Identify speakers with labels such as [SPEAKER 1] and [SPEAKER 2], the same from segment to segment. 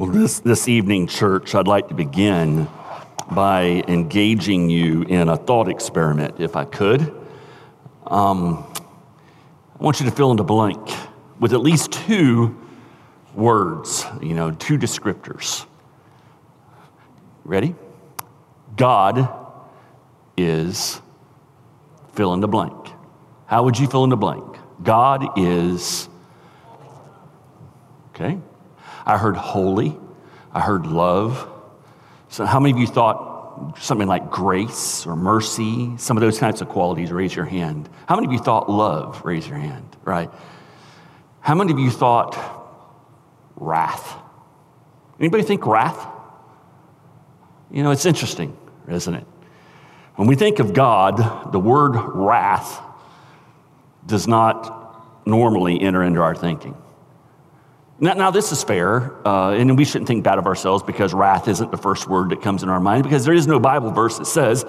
[SPEAKER 1] Well, this, this evening, church, I'd like to begin by engaging you in a thought experiment, if I could. Um, I want you to fill in the blank with at least two words, you know, two descriptors. Ready? God is fill in the blank. How would you fill in the blank? God is, okay? I heard holy. I heard love. So, how many of you thought something like grace or mercy, some of those kinds of qualities? Raise your hand. How many of you thought love? Raise your hand, right? How many of you thought wrath? Anybody think wrath? You know, it's interesting, isn't it? When we think of God, the word wrath does not normally enter into our thinking. Now, now this is fair, uh, and we shouldn't think bad of ourselves because wrath isn't the first word that comes in our mind, because there is no Bible verse that says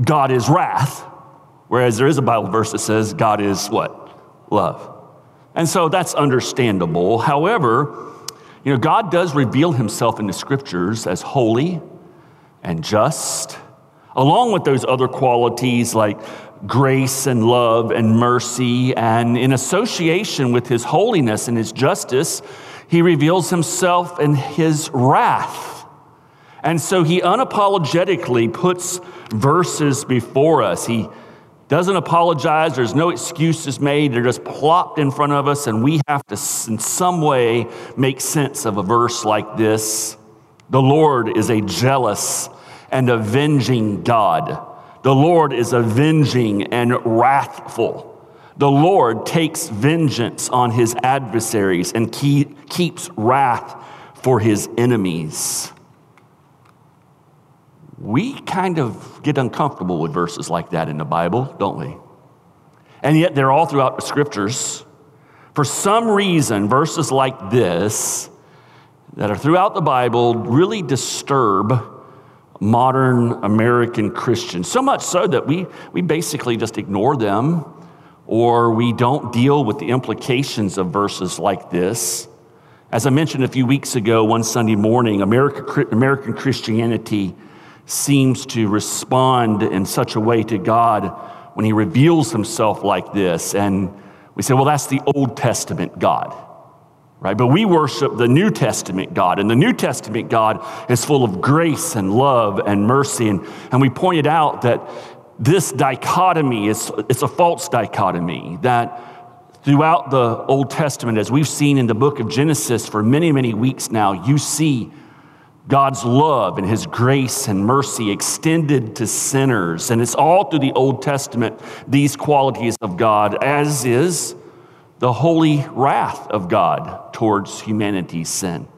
[SPEAKER 1] God is wrath, whereas there is a Bible verse that says God is what? Love. And so that's understandable. However, you know, God does reveal himself in the scriptures as holy and just, along with those other qualities like grace and love and mercy. And in association with his holiness and his justice, he reveals himself in his wrath. And so he unapologetically puts verses before us. He doesn't apologize. There's no excuses made. They're just plopped in front of us, and we have to, in some way, make sense of a verse like this. The Lord is a jealous and avenging God. The Lord is avenging and wrathful. The Lord takes vengeance on his adversaries and keep, keeps wrath for his enemies. We kind of get uncomfortable with verses like that in the Bible, don't we? And yet they're all throughout the scriptures. For some reason, verses like this that are throughout the Bible really disturb modern American Christians. So much so that we, we basically just ignore them or we don't deal with the implications of verses like this. As I mentioned a few weeks ago, one Sunday morning, America, American Christianity seems to respond in such a way to God when He reveals Himself like this. And we say, well, that's the Old Testament God right? But we worship the New Testament God, and the New Testament God is full of grace and love and mercy. And, and we pointed out that this dichotomy is it's a false dichotomy that throughout the Old Testament, as we've seen in the book of Genesis for many, many weeks now, you see God's love and his grace and mercy extended to sinners. And it's all through the Old Testament, these qualities of God, as is the holy wrath of God towards humanity's sin.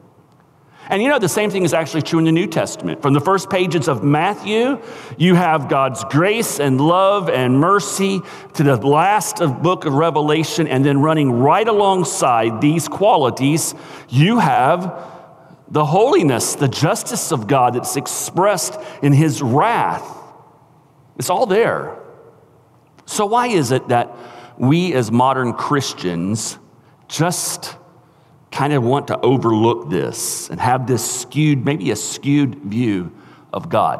[SPEAKER 1] And you know, the same thing is actually true in the New Testament. From the first pages of Matthew, you have God's grace and love and mercy to the last of book of Revelation, and then running right alongside these qualities, you have the holiness, the justice of God that's expressed in his wrath. It's all there. So, why is it that we as modern Christians just kind of want to overlook this and have this skewed, maybe a skewed view of God.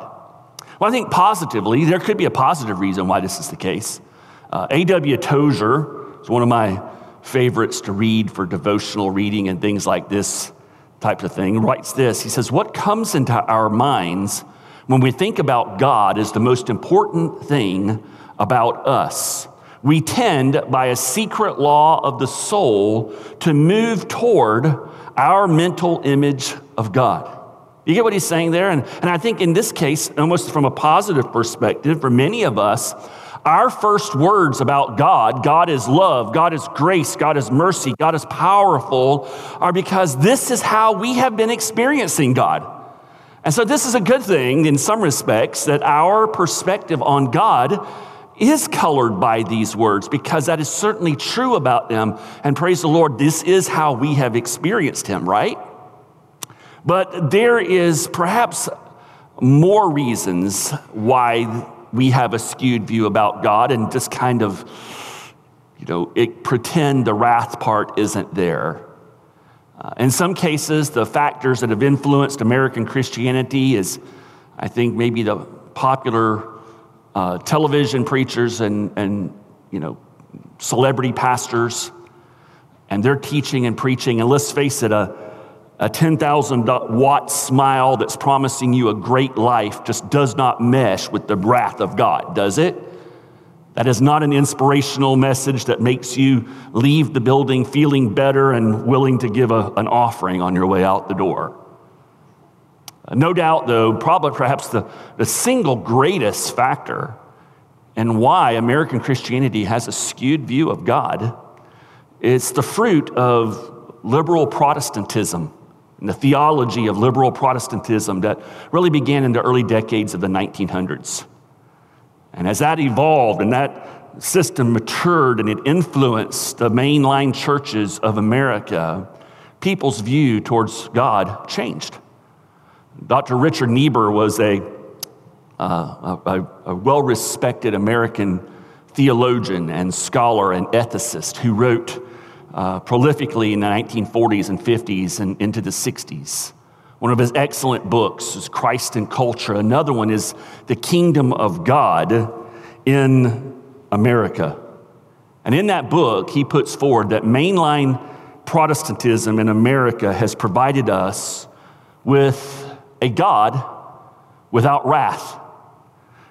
[SPEAKER 1] Well, I think positively, there could be a positive reason why this is the case. Uh, A.W. Tozer is one of my favorites to read for devotional reading and things like this type of thing, writes this. He says, What comes into our minds when we think about God is the most important thing about us we tend, by a secret law of the soul, to move toward our mental image of God. You get what he's saying there? And, and I think in this case, almost from a positive perspective, for many of us, our first words about God, God is love, God is grace, God is mercy, God is powerful, are because this is how we have been experiencing God. And so, this is a good thing in some respects that our perspective on God is colored by these words because that is certainly true about them. And praise the Lord, this is how we have experienced him, right? But there is perhaps more reasons why we have a skewed view about God and just kind of, you know, it, pretend the wrath part isn't there. Uh, in some cases, the factors that have influenced American Christianity is, I think, maybe the popular uh, television preachers and, and, you know, celebrity pastors and their teaching and preaching. And let's face it, a, a 10,000 watt smile that's promising you a great life just does not mesh with the wrath of God, does it? That is not an inspirational message that makes you leave the building feeling better and willing to give a, an offering on your way out the door. No doubt, though, probably perhaps the, the single greatest factor in why American Christianity has a skewed view of God, it's the fruit of liberal Protestantism and the theology of liberal Protestantism that really began in the early decades of the 1900s. And as that evolved and that system matured and it influenced the mainline churches of America, people's view towards God changed. Dr. Richard Niebuhr was a, uh, a, a well respected American theologian and scholar and ethicist who wrote uh, prolifically in the 1940s and 50s and into the 60s. One of his excellent books is Christ and Culture. Another one is The Kingdom of God in America. And in that book, he puts forward that mainline Protestantism in America has provided us with a God without wrath,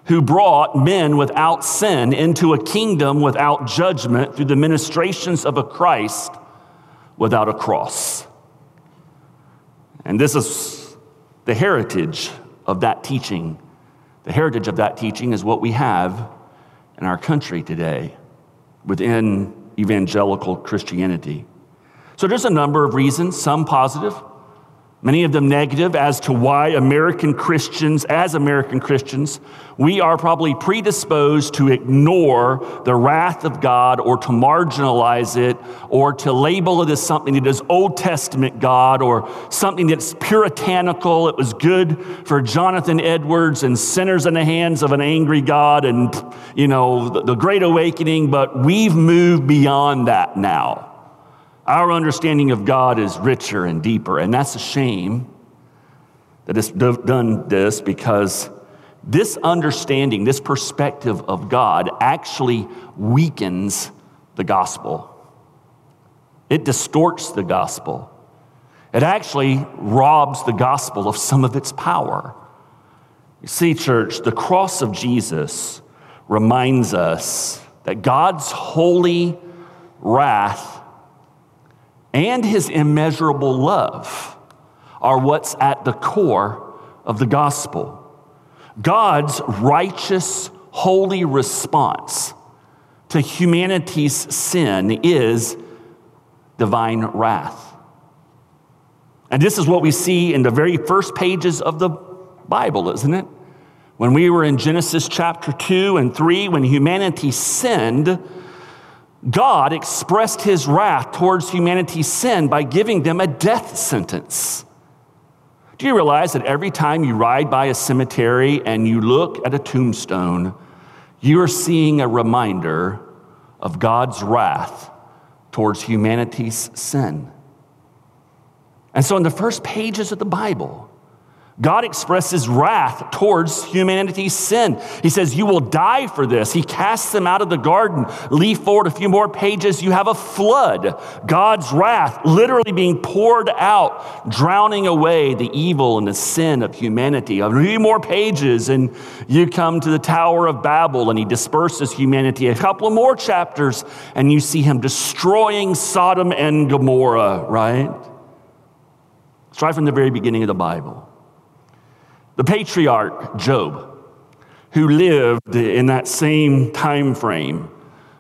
[SPEAKER 1] who brought men without sin into a kingdom without judgment through the ministrations of a Christ without a cross. And this is the heritage of that teaching. The heritage of that teaching is what we have in our country today within evangelical Christianity. So there's a number of reasons, some positive, many of them negative, as to why American Christians, as American Christians, we are probably predisposed to ignore the wrath of God or to marginalize it or to label it as something that is Old Testament God or something that's puritanical. It was good for Jonathan Edwards and sinners in the hands of an angry God and, you know, the, Great Awakening, but we've moved beyond that now. Our understanding of God is richer and deeper, and that's a shame that it's done this because this understanding, this perspective of God actually weakens the gospel. It distorts the gospel. It actually robs the gospel of some of its power. You see, church, the cross of Jesus reminds us that God's holy wrath and his immeasurable love are what's at the core of the gospel. God's righteous, holy response to humanity's sin is divine wrath. And this is what we see in the very first pages of the Bible, isn't it? When we were in Genesis chapter 2 and 3, when humanity sinned, God expressed his wrath towards humanity's sin by giving them a death sentence. Do you realize that every time you ride by a cemetery and you look at a tombstone, you are seeing a reminder of God's wrath towards humanity's sin? And so, in the first pages of the Bible, God expresses wrath towards humanity's sin. He says, You will die for this. He casts them out of the garden. Leaf forward a few more pages, you have a flood. God's wrath literally being poured out, drowning away the evil and the sin of humanity. A few more pages, and you come to the Tower of Babel, and he disperses humanity. A couple of more chapters, and you see him destroying Sodom and Gomorrah, right? It's right from the very beginning of the Bible. The patriarch Job, who lived in that same time frame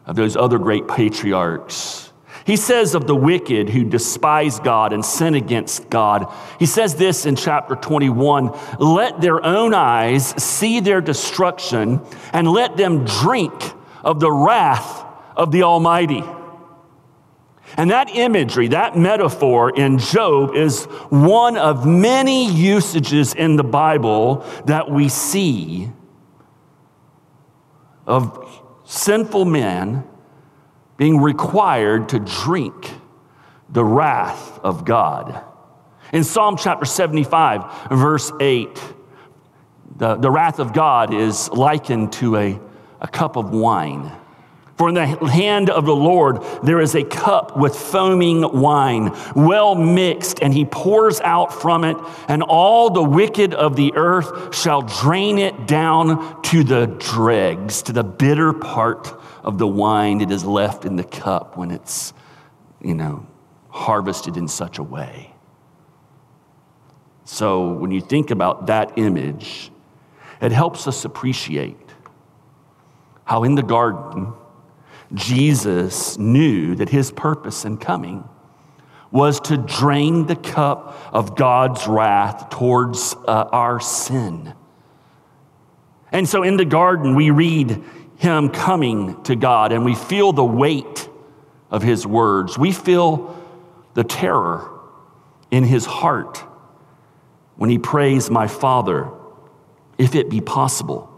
[SPEAKER 1] of those other great patriarchs, he says of the wicked who despise God and sin against God, he says this in chapter 21 let their own eyes see their destruction and let them drink of the wrath of the Almighty. And that imagery, that metaphor in Job is one of many usages in the Bible that we see of sinful men being required to drink the wrath of God. In Psalm chapter 75, verse 8, the, the wrath of God is likened to a, a cup of wine. For in the hand of the Lord there is a cup with foaming wine, well mixed, and he pours out from it, and all the wicked of the earth shall drain it down to the dregs, to the bitter part of the wine that is left in the cup when it's, you know, harvested in such a way. So when you think about that image, it helps us appreciate how in the garden, Jesus knew that his purpose in coming was to drain the cup of God's wrath towards uh, our sin. And so in the garden, we read him coming to God and we feel the weight of his words. We feel the terror in his heart when he prays, My Father, if it be possible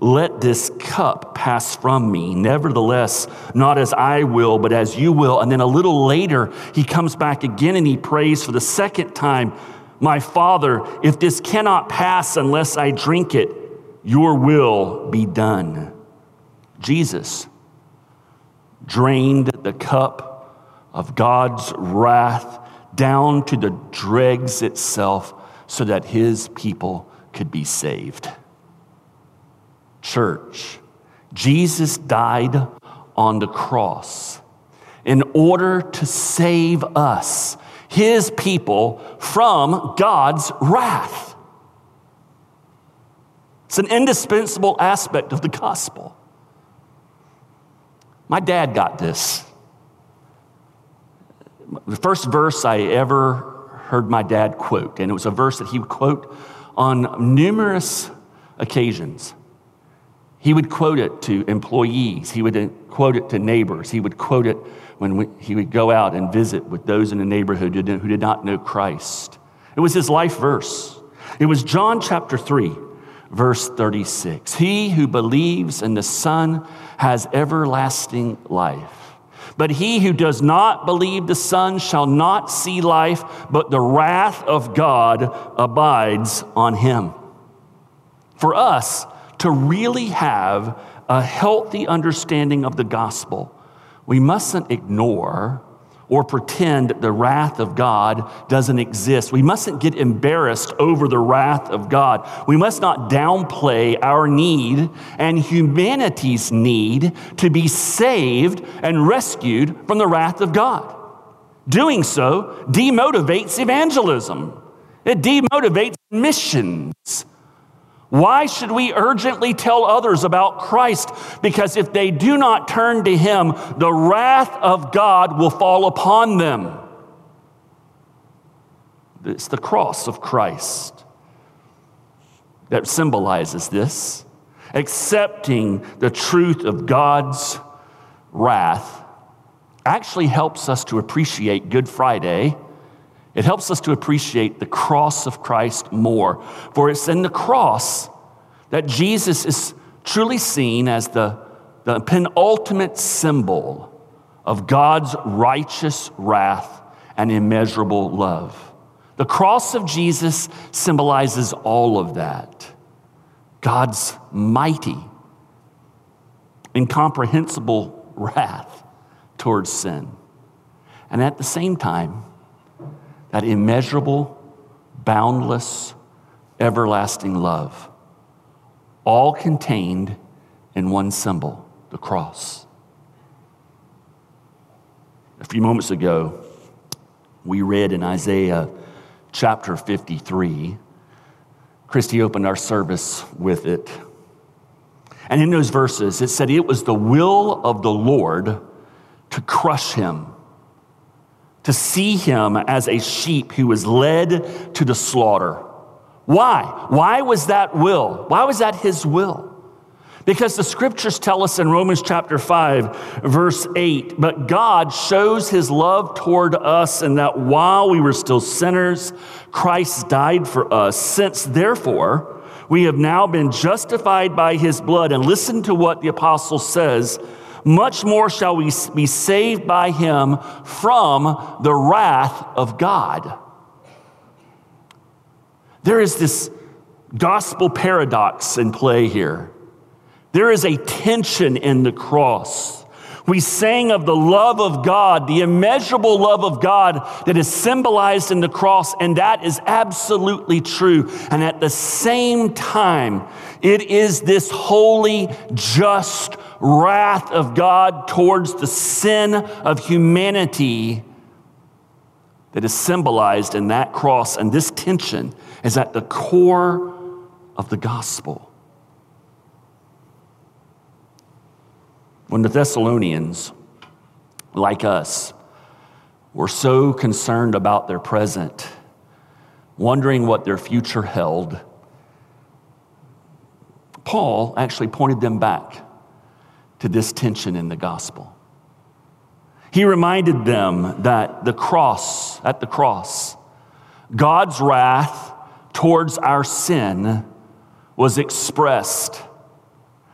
[SPEAKER 1] let this cup pass from me. Nevertheless, not as I will, but as you will. And then a little later, he comes back again and he prays for the second time My Father, if this cannot pass unless I drink it, your will be done. Jesus drained the cup of God's wrath down to the dregs itself so that his people could be saved church. Jesus died on the cross in order to save us, his people, from God's wrath. It's an indispensable aspect of the gospel. My dad got this. The first verse I ever heard my dad quote, and it was a verse that he would quote on numerous occasions. He would quote it to employees. He would quote it to neighbors. He would quote it when we, he would go out and visit with those in the neighborhood who did, who did not know Christ. It was his life verse. It was John chapter 3, verse 36. He who believes in the Son has everlasting life. But he who does not believe the Son shall not see life, but the wrath of God abides on him. For us, to really have a healthy understanding of the gospel, we mustn't ignore or pretend the wrath of God doesn't exist. We mustn't get embarrassed over the wrath of God. We must not downplay our need and humanity's need to be saved and rescued from the wrath of God. Doing so demotivates evangelism, it demotivates missions. Why should we urgently tell others about Christ? Because if they do not turn to Him, the wrath of God will fall upon them. It's the cross of Christ that symbolizes this. Accepting the truth of God's wrath actually helps us to appreciate Good Friday. It helps us to appreciate the cross of Christ more. For it's in the cross that Jesus is truly seen as the, the penultimate symbol of God's righteous wrath and immeasurable love. The cross of Jesus symbolizes all of that. God's mighty, incomprehensible wrath towards sin. And at the same time, that immeasurable, boundless, everlasting love, all contained in one symbol the cross. A few moments ago, we read in Isaiah chapter 53. Christy opened our service with it. And in those verses, it said, It was the will of the Lord to crush him to see him as a sheep who was led to the slaughter. Why? Why was that will? Why was that his will? Because the scriptures tell us in Romans chapter 5, verse 8, but God shows his love toward us in that while we were still sinners, Christ died for us. Since therefore we have now been justified by his blood, and listen to what the apostle says much more shall we be saved by him from the wrath of God. There is this gospel paradox in play here. There is a tension in the cross. We sang of the love of God, the immeasurable love of God that is symbolized in the cross, and that is absolutely true. And at the same time, it is this holy, just wrath of God towards the sin of humanity that is symbolized in that cross. And this tension is at the core of the gospel. When the Thessalonians, like us, were so concerned about their present, wondering what their future held, Paul actually pointed them back to this tension in the gospel. He reminded them that the cross, at the cross, God's wrath towards our sin was expressed.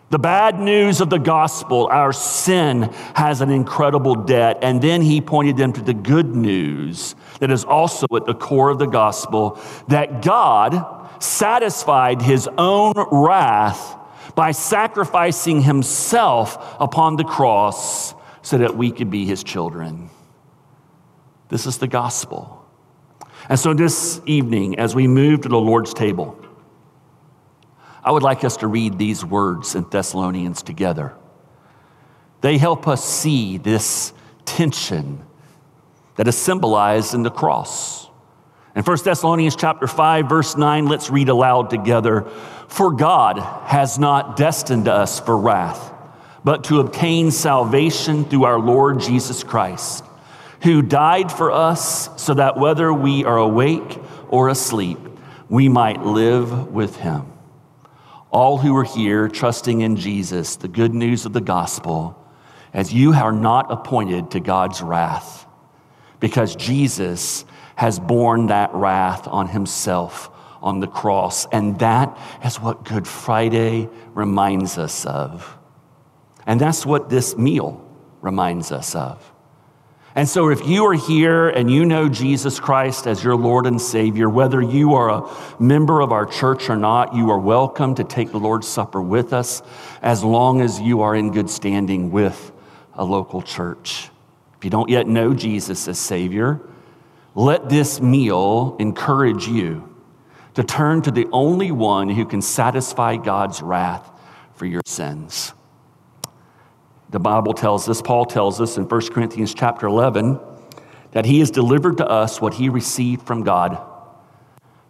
[SPEAKER 1] The bad news of the gospel, our sin has an incredible debt. And then he pointed them to the good news that is also at the core of the gospel that God satisfied his own wrath by sacrificing himself upon the cross so that we could be his children. This is the gospel. And so this evening, as we move to the Lord's table, I would like us to read these words in Thessalonians together. They help us see this tension that is symbolized in the cross. In 1 Thessalonians chapter 5 verse 9 let's read aloud together for God has not destined us for wrath but to obtain salvation through our Lord Jesus Christ who died for us so that whether we are awake or asleep we might live with him all who are here trusting in Jesus, the good news of the gospel, as you are not appointed to God's wrath, because Jesus has borne that wrath on himself on the cross. And that is what Good Friday reminds us of. And that's what this meal reminds us of. And so, if you are here and you know Jesus Christ as your Lord and Savior, whether you are a member of our church or not, you are welcome to take the Lord's Supper with us as long as you are in good standing with a local church. If you don't yet know Jesus as Savior, let this meal encourage you to turn to the only one who can satisfy God's wrath for your sins. The Bible tells us, Paul tells us in 1 Corinthians chapter 11, that he has delivered to us what he received from God.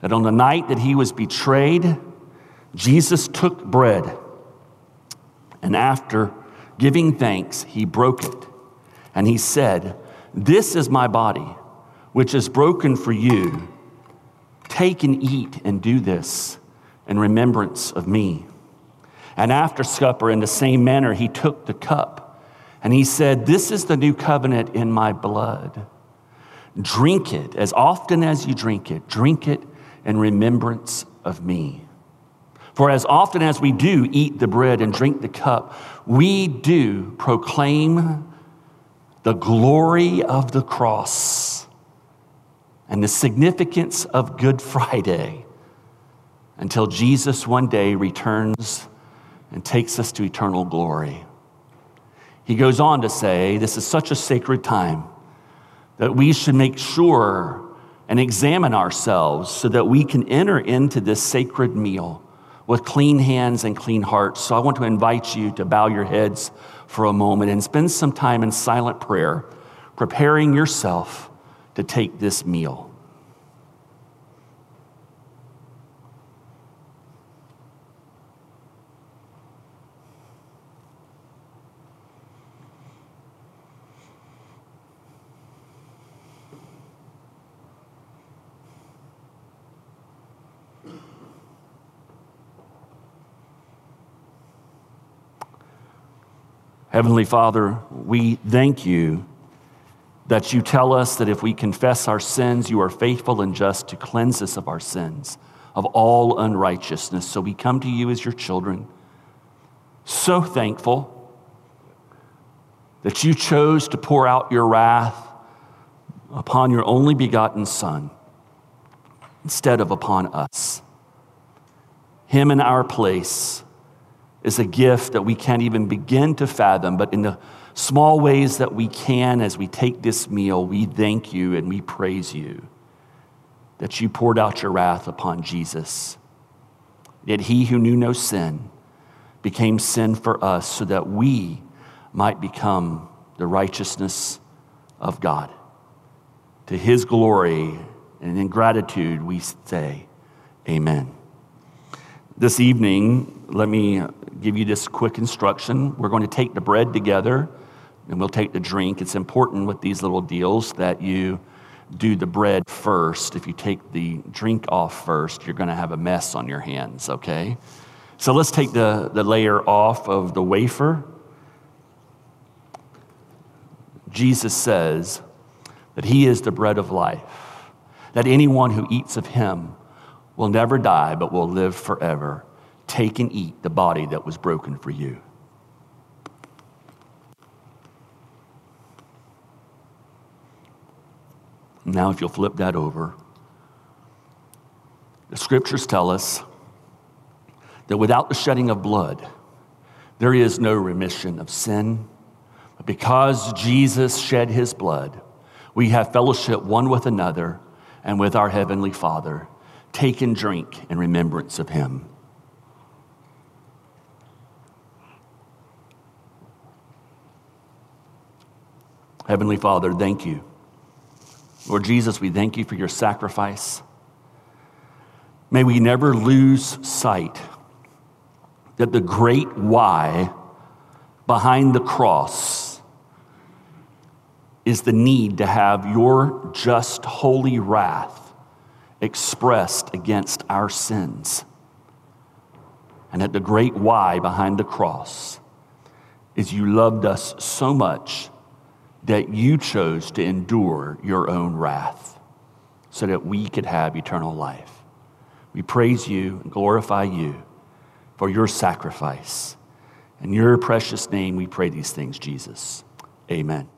[SPEAKER 1] That on the night that he was betrayed, Jesus took bread, and after giving thanks, he broke it. And he said, This is my body, which is broken for you. Take and eat and do this in remembrance of me. And after supper, in the same manner, he took the cup and he said, This is the new covenant in my blood. Drink it as often as you drink it, drink it in remembrance of me. For as often as we do eat the bread and drink the cup, we do proclaim the glory of the cross and the significance of Good Friday until Jesus one day returns and takes us to eternal glory. He goes on to say, This is such a sacred time that we should make sure and examine ourselves so that we can enter into this sacred meal with clean hands and clean hearts. So I want to invite you to bow your heads for a moment and spend some time in silent prayer, preparing yourself to take this meal. Heavenly Father, we thank you that you tell us that if we confess our sins, you are faithful and just to cleanse us of our sins, of all unrighteousness. So we come to you as your children, so thankful that you chose to pour out your wrath upon your only begotten Son instead of upon us. Him in our place is a gift that we can't even begin to fathom, but in the small ways that we can as we take this meal, we thank you and we praise you that you poured out your wrath upon Jesus. Yet he who knew no sin became sin for us so that we might become the righteousness of God. To his glory and in gratitude, we say, Amen. This evening, let me give you this quick instruction. We're going to take the bread together and we'll take the drink. It's important with these little deals that you do the bread first. If you take the drink off first, you're going to have a mess on your hands, okay? So let's take the, the layer off of the wafer. Jesus says that he is the bread of life, that anyone who eats of him will never die but will live forever. Take and eat the body that was broken for you. Now, if you'll flip that over, the scriptures tell us that without the shedding of blood, there is no remission of sin. But because Jesus shed his blood, we have fellowship one with another and with our Heavenly Father. Take and drink in remembrance of him. Heavenly Father, thank you Lord Jesus, we thank you for your sacrifice. May we never lose sight that the great why behind the cross is the need to have your just holy wrath expressed against our sins. And that the great why behind the cross is you loved us so much that you chose to endure your own wrath so that we could have eternal life. We praise you and glorify you for your sacrifice. In your precious name, we pray these things, Jesus. Amen.